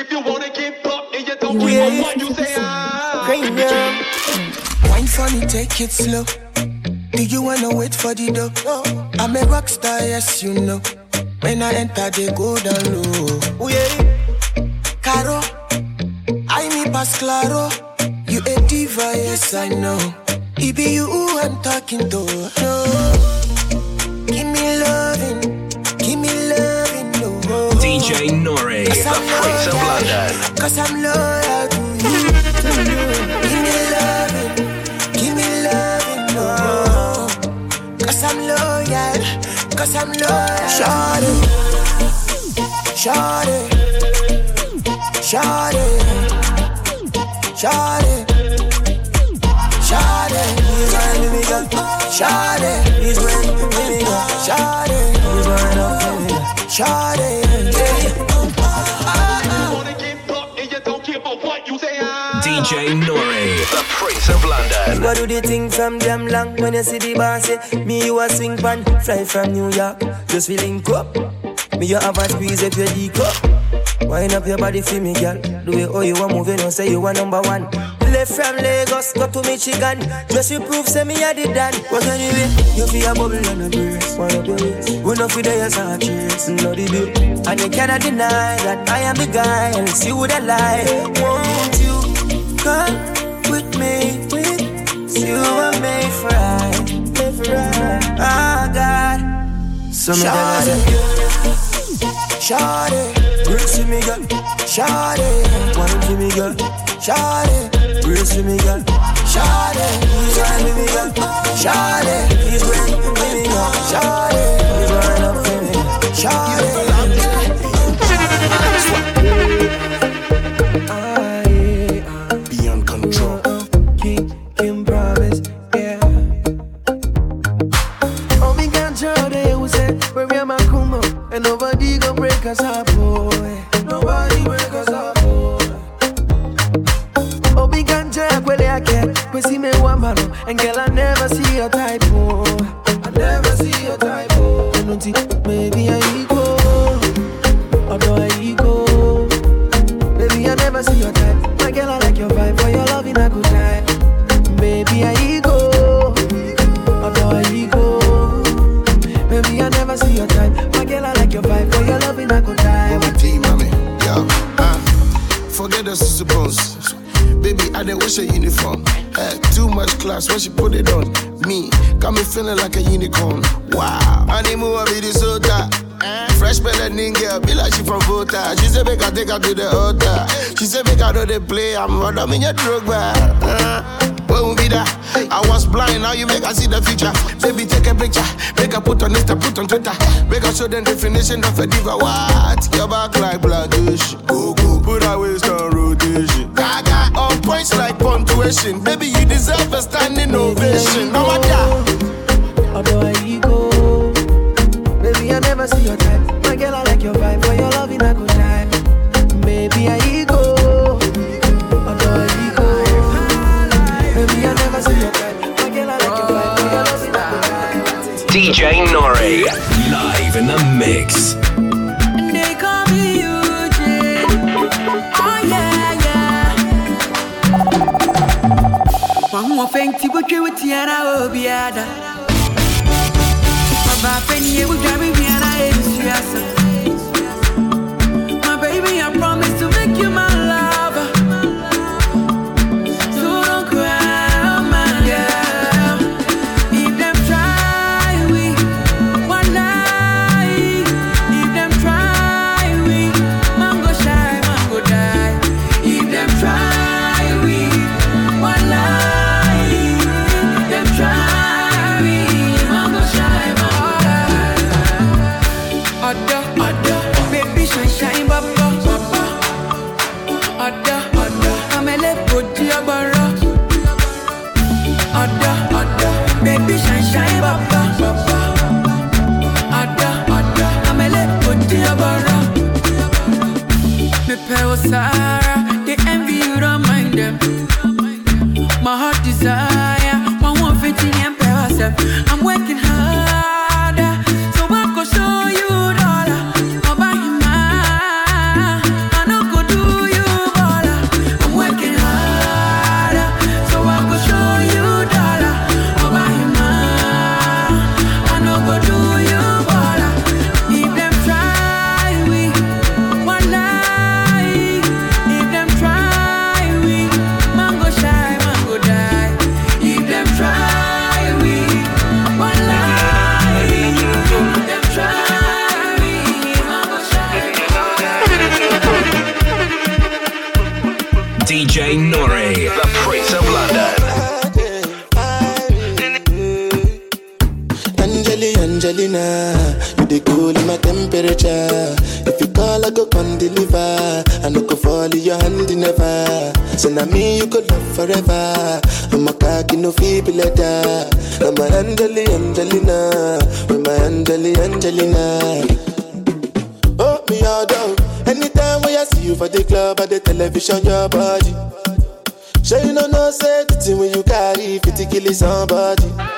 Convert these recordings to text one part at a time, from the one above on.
If you wanna get buck and you don't give a what you say, ah. Wine funny, take it slow. Do you wanna wait for the dough? I'm a rock star, yes you know. When I enter, they go down low. Oh yeah, Caro, I me pass claro. You a diva, yes I know. It be you who I'm talking to. No. Give me loving, DJ Nore, the Prince of London. Cause I'm loyal to you. Give me loving, give me loving, no. Cause I'm loyal, cause I'm loyal. Shawty, shawty, shawty, shawty, shawty. He's my baby girl. Shawty, he's my baby girl. Shawty, he's my baby girl. Shawty, DJ Nore, the Prince of London. What do they think from them long when you see the boss? say Me you a swing pan, fly from New York. Just feeling up. Me you have a squeeze if you leak up. Wind up your body for me girl. The way how you a moving, you say you a number one. Left from Lagos, go to Michigan. Just you prove say me a the dan What anyway, you feel a bubble on the brace One of your ways, we no feel the yes and cheers No the bill, and you cannot deny That I am the guy, See you would lie Won't you come with me? With you were made for for I. Oh God, so me tell her say, Shawty, brace me girl, shawty, wine to me girl, shawty, brace me girl, shawty, wine to me girl, shawty, Baby, I didn't wish a uniform. Eh, too much class when she put it on. Me, got me feeling like a unicorn. Wow. I be the soda. Fresh better ninja, be like she from Volta. She said, make I take her to the altar. She said, make I know they play. I'm running in your drug bar. Uh, we be that? I was blind, now you make I see the future. Baby, take a picture, make I put on Insta, put on Twitter. Make I show them definition of a diva. What? Your back like bloodish. Go, go, put her waist on rotation. Gaga, on points like punctuation. Baby, you deserve a standing ovation. No matter. Although I go. Baby, I never see your type. My girl, I like your vibe. For your love in a good time. Baby, I go. Although I go. Baby, I never see your type. My girl, I like your vibe. For your love in a good time. DJ Nore, live in the mix. Thing to put you with Tiana Obiada. You will drive me and I Angelina, you the cool in my temperature. If you call, I go come deliver. I no go fall in your hand never. So now me you could love forever. I'm a cocky no feeble letter. I'm a Angeli, Angelina, with my Angeli, Angelina. Oh me all down. Anytime when I see you for the club or the television, your body. Sure you know no say the thing when you carry 50 kill somebody.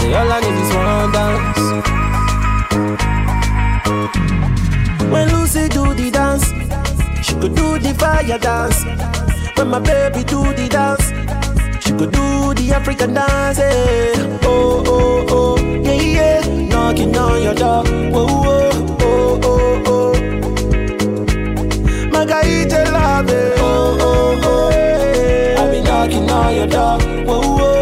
say all I need is one dance. When Lucy do the dance, she could do the fire dance. When my baby do the dance, she could do the African dance. eh. Oh oh oh, yeah yeah, knocking on your door. Whoa whoa oh oh oh. Margarita love it. Oh oh oh, yeah. I be knocking on your door. Whoa whoa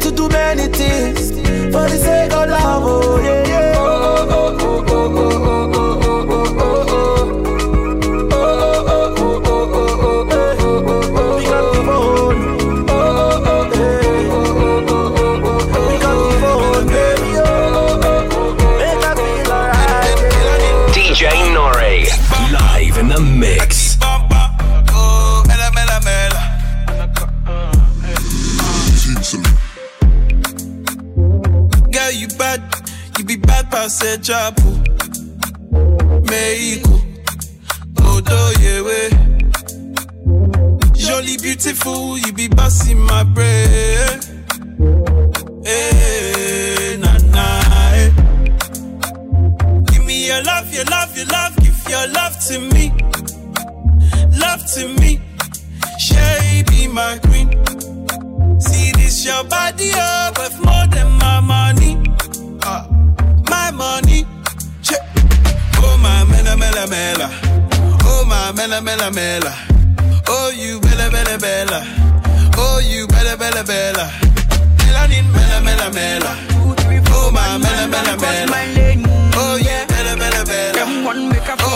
to do many things for the sake of love. Oh yeah yeah. Oh oh oh oh oh oh oh. in the mix. Asejapu, Meiko, Odoyewe. Jolly, beautiful, you be bossing my brain.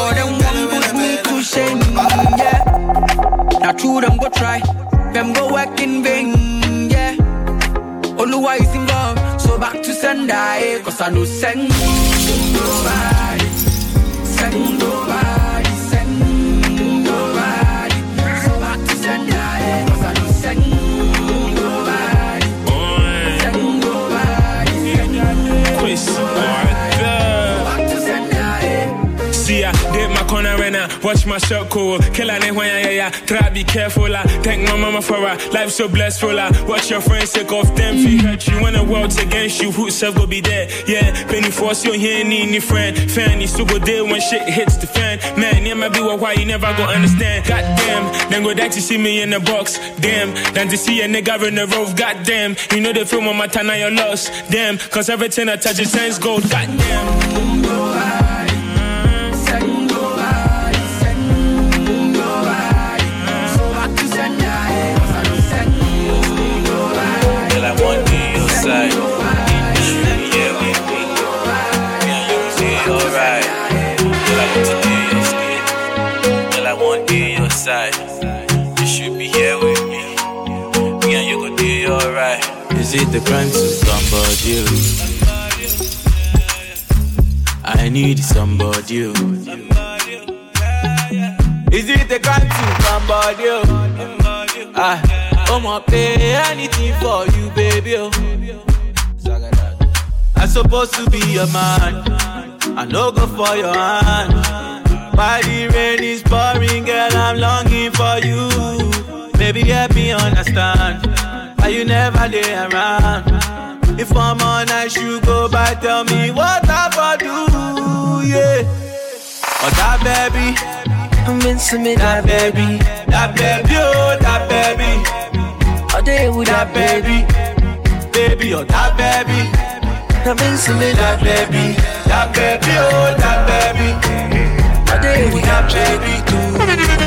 Oh, them bella, put me to shame. Yeah, now true them go try, them go work in vain. Yeah, Oluwa is involved, so back to sender. eh, Cause I know send nobody, send nobody, Watch my shirt cool. Kill when ya yeah yeah. Try be careful la. Thank my mama for her. Life so blessed for la. Watch your friends take off them. Fee hurt you when the world's against you. Who self go be there? Yeah, penny force you here need any friend. Fan you still go there when shit hits the fan. Man, yeah, might be what why you never go understand. Goddamn, then go back to see me in the box. Damn, then to see a nigga in the road. Goddamn, you know the film on my time now you're lost. Damn, cause everything I touch is sense gold. Goddamn. Send It the crime to somebody? I need somebody. Is it the crime to somebody? Ah, I'ma pay anything for you, baby. Oh. I'm supposed to be your man. I no go for your hand. Why the rain is pouring, girl, I'm longing for you. Baby, help me understand. You never lay around? If I'm on, I should go by. Tell me what I for do, yeah. Oh, that baby, I'm missing me that baby. That baby, oh, that baby. All day with That baby. baby, oh, that baby. I'm missing me That baby, that baby, oh, that baby. All day with That baby, Angelina,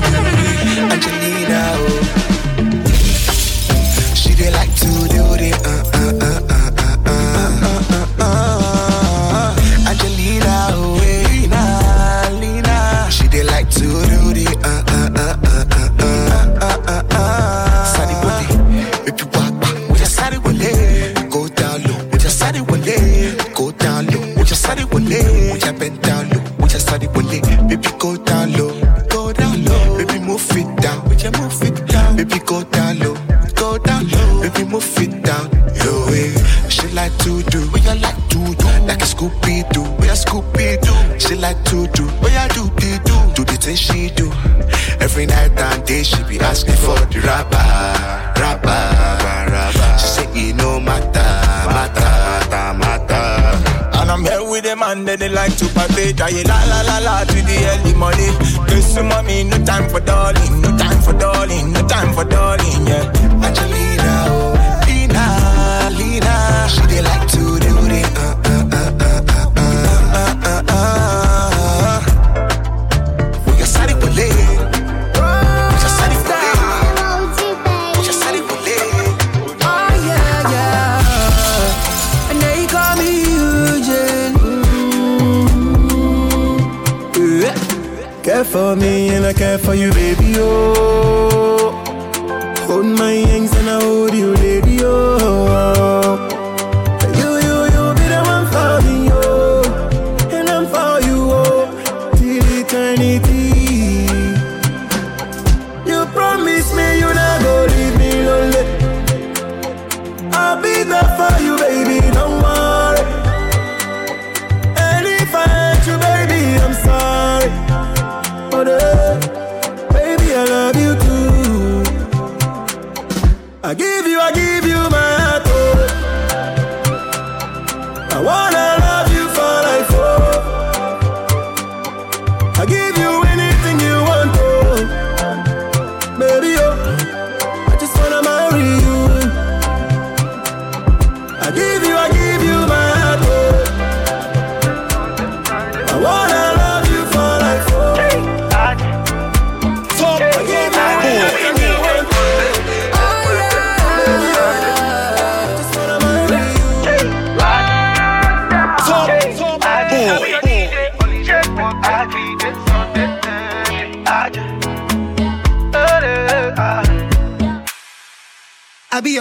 move it down. Baby go down low, go down low. Baby move it down, yo way. She like to do, what you like to do, like a Scooby Doo, we a Scooby Doo. She like to do, what you do, they do, do the things she do. Every night and day she be asking for the rapper. With and they, they like to party. Die la la la la to the early money. Listen, mommy, no time for darling, no time for darling, no time for darling, yeah. Angelina, oh, Lina, Lina. She dey like to do uh uh Care for me and I care for you, baby. Oh, hold my hands and I hold you,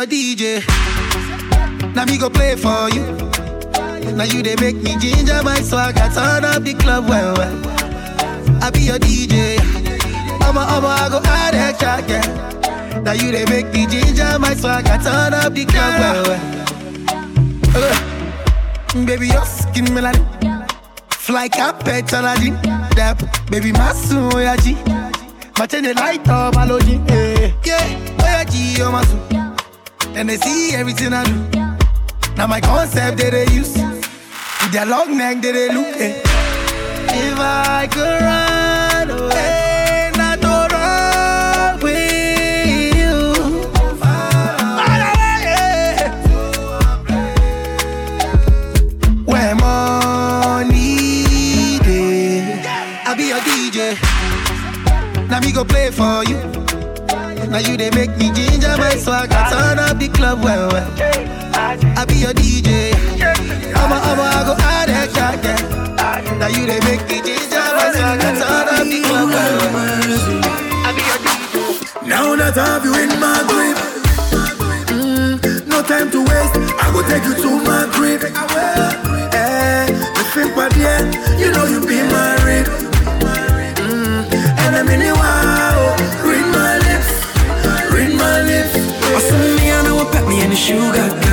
DJ. Now me go play for you. Now you they make me ginger my swag. I turn up the club well well. I be your DJ. I'ma I'ma I go add extra yeah. Now you they make me ginger my swag. I turn up the club well well. Uh, baby your skin melody. Fly carpet Aladdin. That baby my soon ya G. My the light up melody. Yeah, yeah. Oh yeah G oh my soon. Then they see everything I do. Now my concept that they use. With their long neck that they look at. If I could run away. Now me go play for you. Now you they make me ginger my swag. I turn up the club well well. I be your DJ. I'ma I'ma I go add extra yeah. Now you they make me ginger my swag. I turn up the club well well. I be your DJ. Now that I have you in my grip, mm, no time to waste. I will take you to my crib. Eh, the flip at the you know you be my. Mm, and I'm in the wow, you got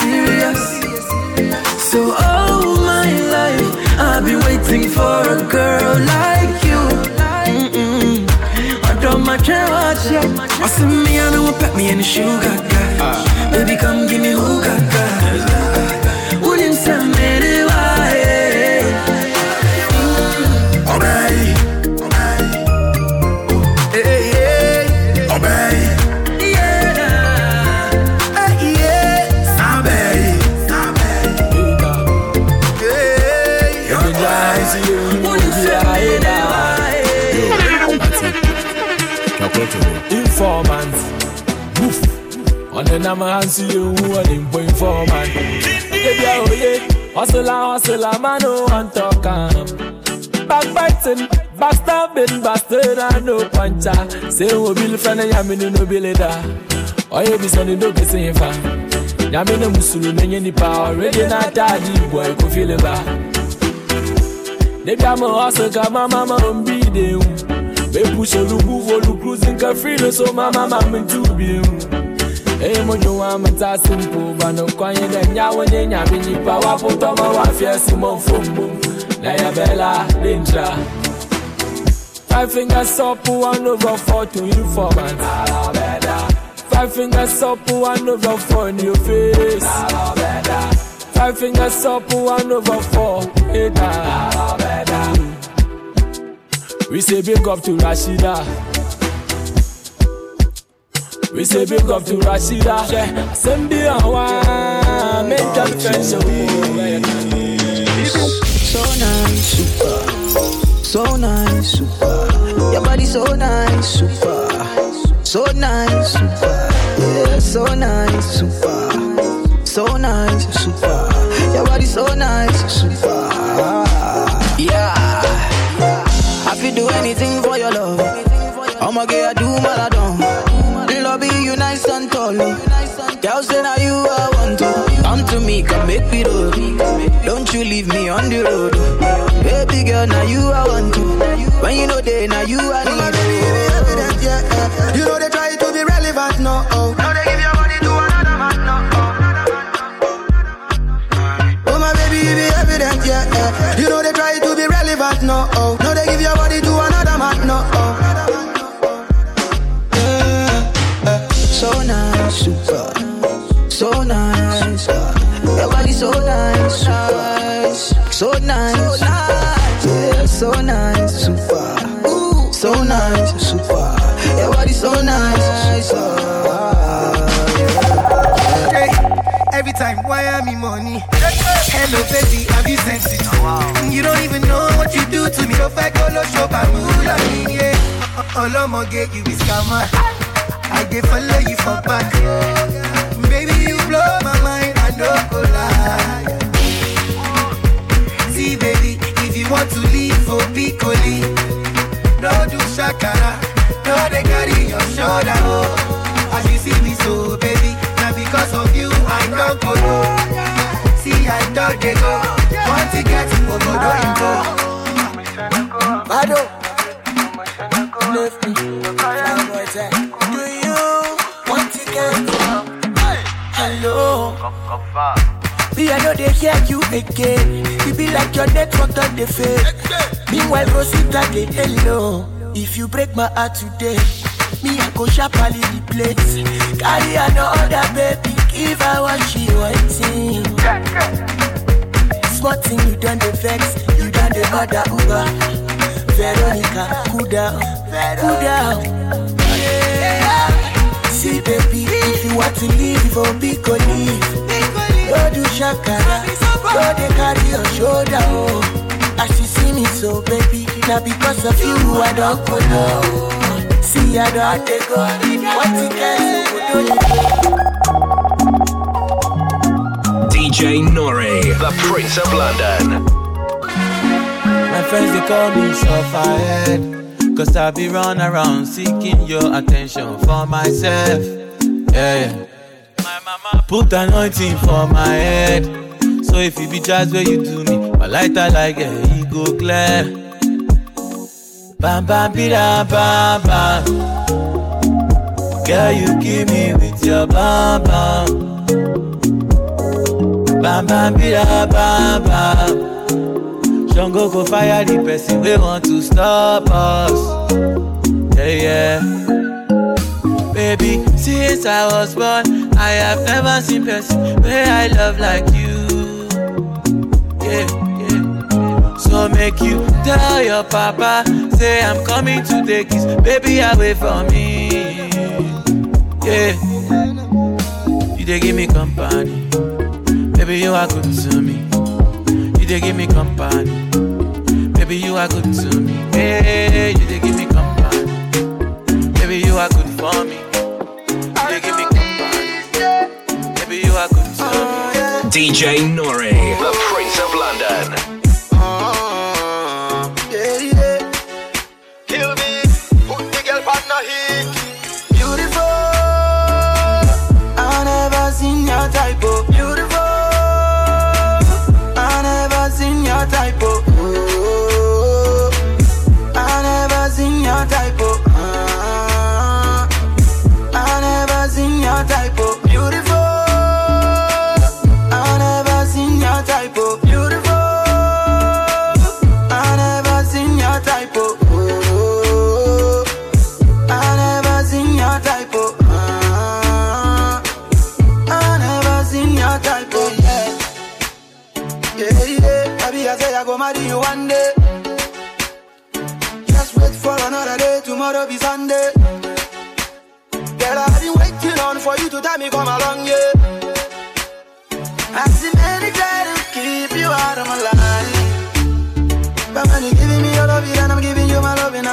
serious. So all my life, I've been waiting for a girl like you. Mm-mm. I don't much watch ya. I see me, I know what pet me in the sugar guy. Ah. Baby, come give me hookah Hustle and man, no one talk. um. Backbiting, backstabbing, bastard, and no puncher. Say, who will friend and yamin no be leader. Oh, you be sending no be fan. Yamin musulu, many ni power. Ready not daddy, boy, go feel it. Maybe I'm a hustle, my mama on be there. Me push a lubu for lu cruising ka free so mama me to be. Hey mo jo wa mata simple ba no kwanye dem nya wonye nya me ni pa wa poto ma wa fie si mo fombo. Na ya bella danger. Five fingers up, one over four to informant. Five fingers up, one over four in your face. Five fingers up, one over four. Hater. We say big up to Rashida. We say big up to Rashida. Yeah. Send the hour, make them friends. So nice, super. So nice, super. Your body so nice, super. So nice, super. Yeah, so nice, super. So nice, super. Your body so nice, super. Yeah. I feel do anything for your love. I'ma get I do Maradon. Lobby you nice and tall. Oh. Girl say now you I want to. Come to me, come make me roll. Don't you leave me on the road. Baby girl, now you I want to. When you know they, now you I need. My baby, you be evident, yeah, yeah. You know they try to be relevant, no. Oh. Now they give your nice. So nice, yeah, so nice, super. Ooh, so nice, super. Your body so nice. Hey, every time, why am I money? Hello, baby, have you sent it? Oh, you don't even know what you do to me. So I go low shop and move like me, yeah. Uh, uh, All I'ma get you is scammer. I dey follow you for back. Baby, you blow my mind, I don't go lie. You want to leave for Piccoli, no do shakara, no they carry your shoulder. Oh. As you see me so, baby, now because of you, I don't go low. See, I don't they go. Want to get Obodo info. Ah. Bado. Left me. Do you want to get Hello. Me, I know they hear you again. You be like your network on the fade. Meanwhile, Rosita, they hello. If you break my heart today, me, I go sharply replace. Carry another baby, give her what she wanting. Smart thing, you done the vex, you done the other Uber. Veronica, cool down, cool down. Yeah. See, baby, if you want to leave, for big go leave. Go do shakara, go they carry your shoulder. Oh. As you see me so, baby, now because of you, I don't go low. See, I don't take go. What you can DJ Nore, the Prince of London. My friends, they call me Sufferhead. Cause I be run around seeking your attention for myself. Yeah, yeah. Put anointing for my head. So if you be jazz where you do me, my lighter like a ego clear. Bam bam bida bam bam. Girl, you kill me with your bam bam. Bam bam bida bam bam. Shango go fire the person we want to stop us. Yeah yeah. Baby, since I was born, I have never seen person where I love like you. Yeah yeah. So make you tell your papa, say I'm coming to take his baby away from me. Yeah. You dey give me company. Baby, you are good to me. You dey give me company. Baby, you are good to me. DJ Nore, to tell me come along, yeah. I see many try to keep you out of my life. But when you're giving me your love, then I'm giving you my love. And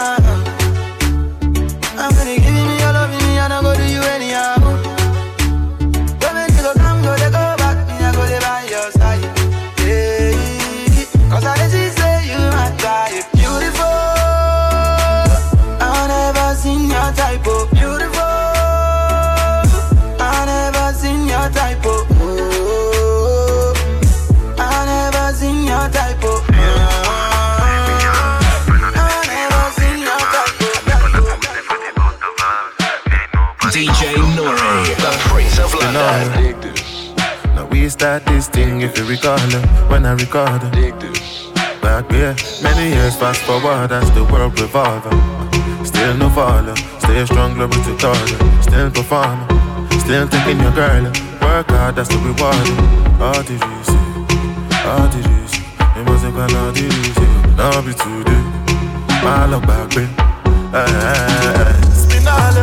recall it, when I record it. Back there, many years fast forward as the world revolving. Still no follow, stay strong, glory to God. Still performing, still taking your girl. Work hard, that's the reward. All the reason, all the reason. It wasn't gonna all the reason. Now be today, my love back there. Hey, hey, hey. Spinall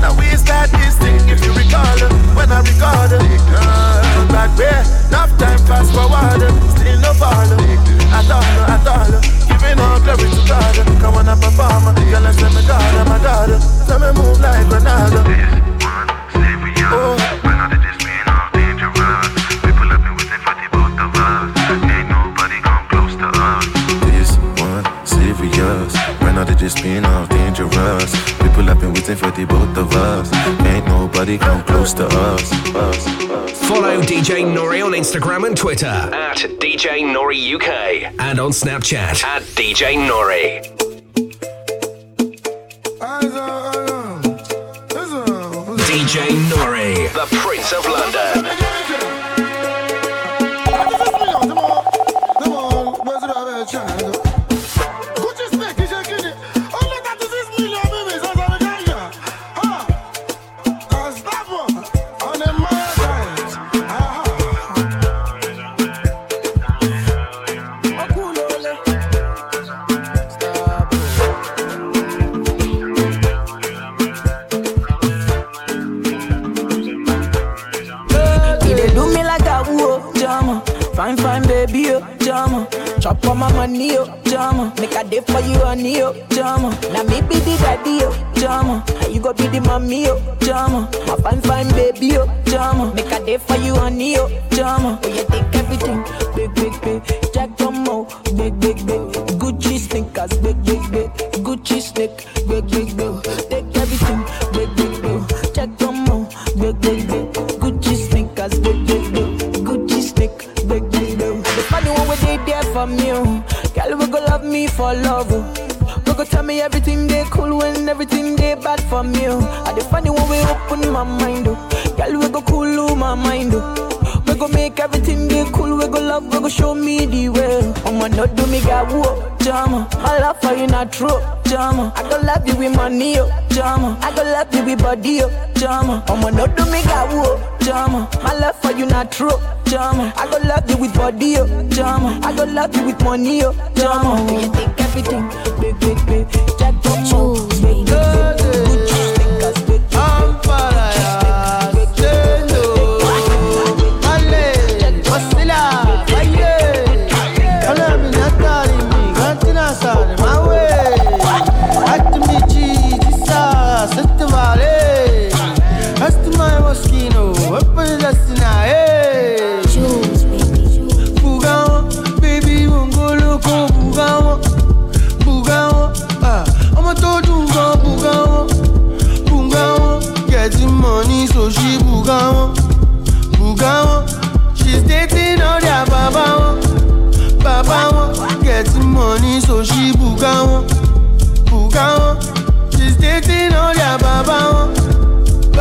now we start this thing if you recall it, when I record it. Back there, enough time fast forward, still no follow. At all, at all, giving all glory to God. Come on, I perform, girl, I say me God, my God. Tell me move like Ronaldo. Oh. This one serious. Right now they just being all dangerous. People have been waiting for the both of us. Ain't nobody come close to us. us, us. Follow DJ Nore on Instagram and Twitter at DJ Nore UK and on Snapchat at DJ Nore. DJ Nore, the Prince of London. big, big, big. Gucci sneakers, big, big, big. Gucci sneak, big, big, big. The funny one we did there for me, girl we go love me for love. We go tell me everything they cool when everything they bad for me. I the funny one we open my mind, girl we go cool my mind. We go make everything they cool. We go love, we go show me the way. I'ma not do me got war drama. My love for you not true, jama. I go love you with money, oh, jama. I go love you with body, oh, jama. I'ma no do me got woo, oh, jama. My love for you not true, jama. I go love you with body, oh, jama. I go love you with money, oh, jama. Do you think everything?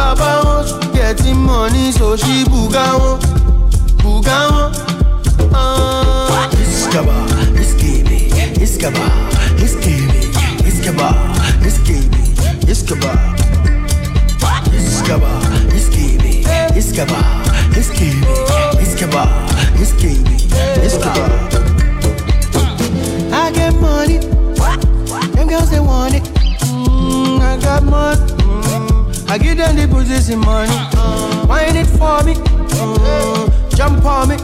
Baba want getting money, so she booga want, booga want. Uh. Iskaba, iskibi, iskaba, iskibi, iskaba, iskibi, iskaba. Iskaba, iskibi, iskaba, iskibi, iskaba, iskibi, iskaba. I get money. position, money. Wind it for me, mm, jump on me.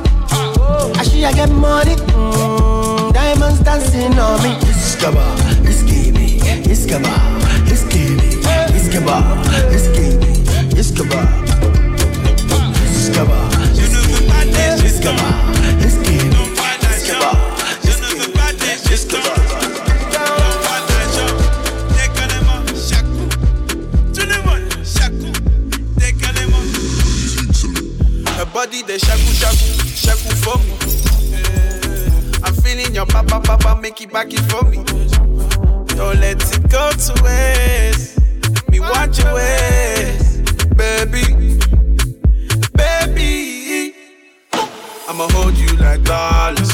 I see I get money, mm, diamonds dancing on me. It's Iskaba, Iskibi, Iskaba, Iskibi, Iskaba, Iskibi, Iskaba, Iskaba, Iskaba, Iskaba. need a shaku shaku, for me. Eh, I'm feeling your papa, papa, make it back it for me. Don't let it go to waste. Me watch your ways, baby, baby. I'ma hold you like dollars.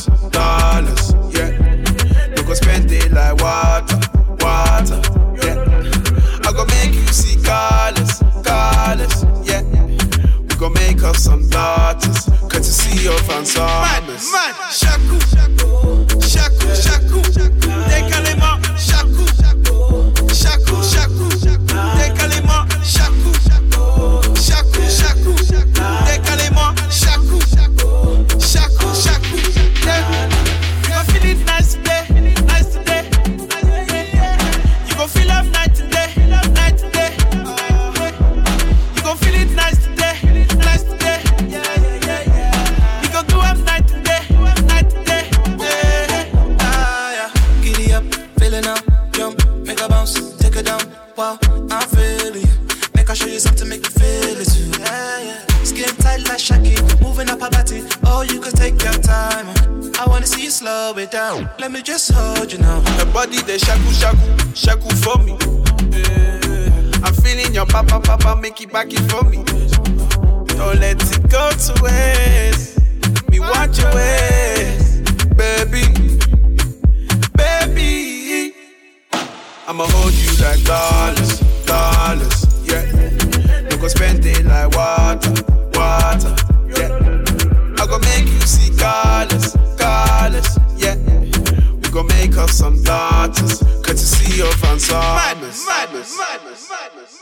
moving up a it. Oh, you can take your time. I wanna see you slow it down. Let me just hold you now. Your body they shaku shaku shaku for me. Yeah. I'm feeling your papa papa make it back it for me. Don't let it go to waste. Me watch your ways, baby, baby. I'ma hold you like dollars, dollars, yeah. You gon' spend it like water, water gonna make you see colors, colors, yeah. We gonna make up some daughters, courtesy of Anzamas. Madness, madness, madness, madness.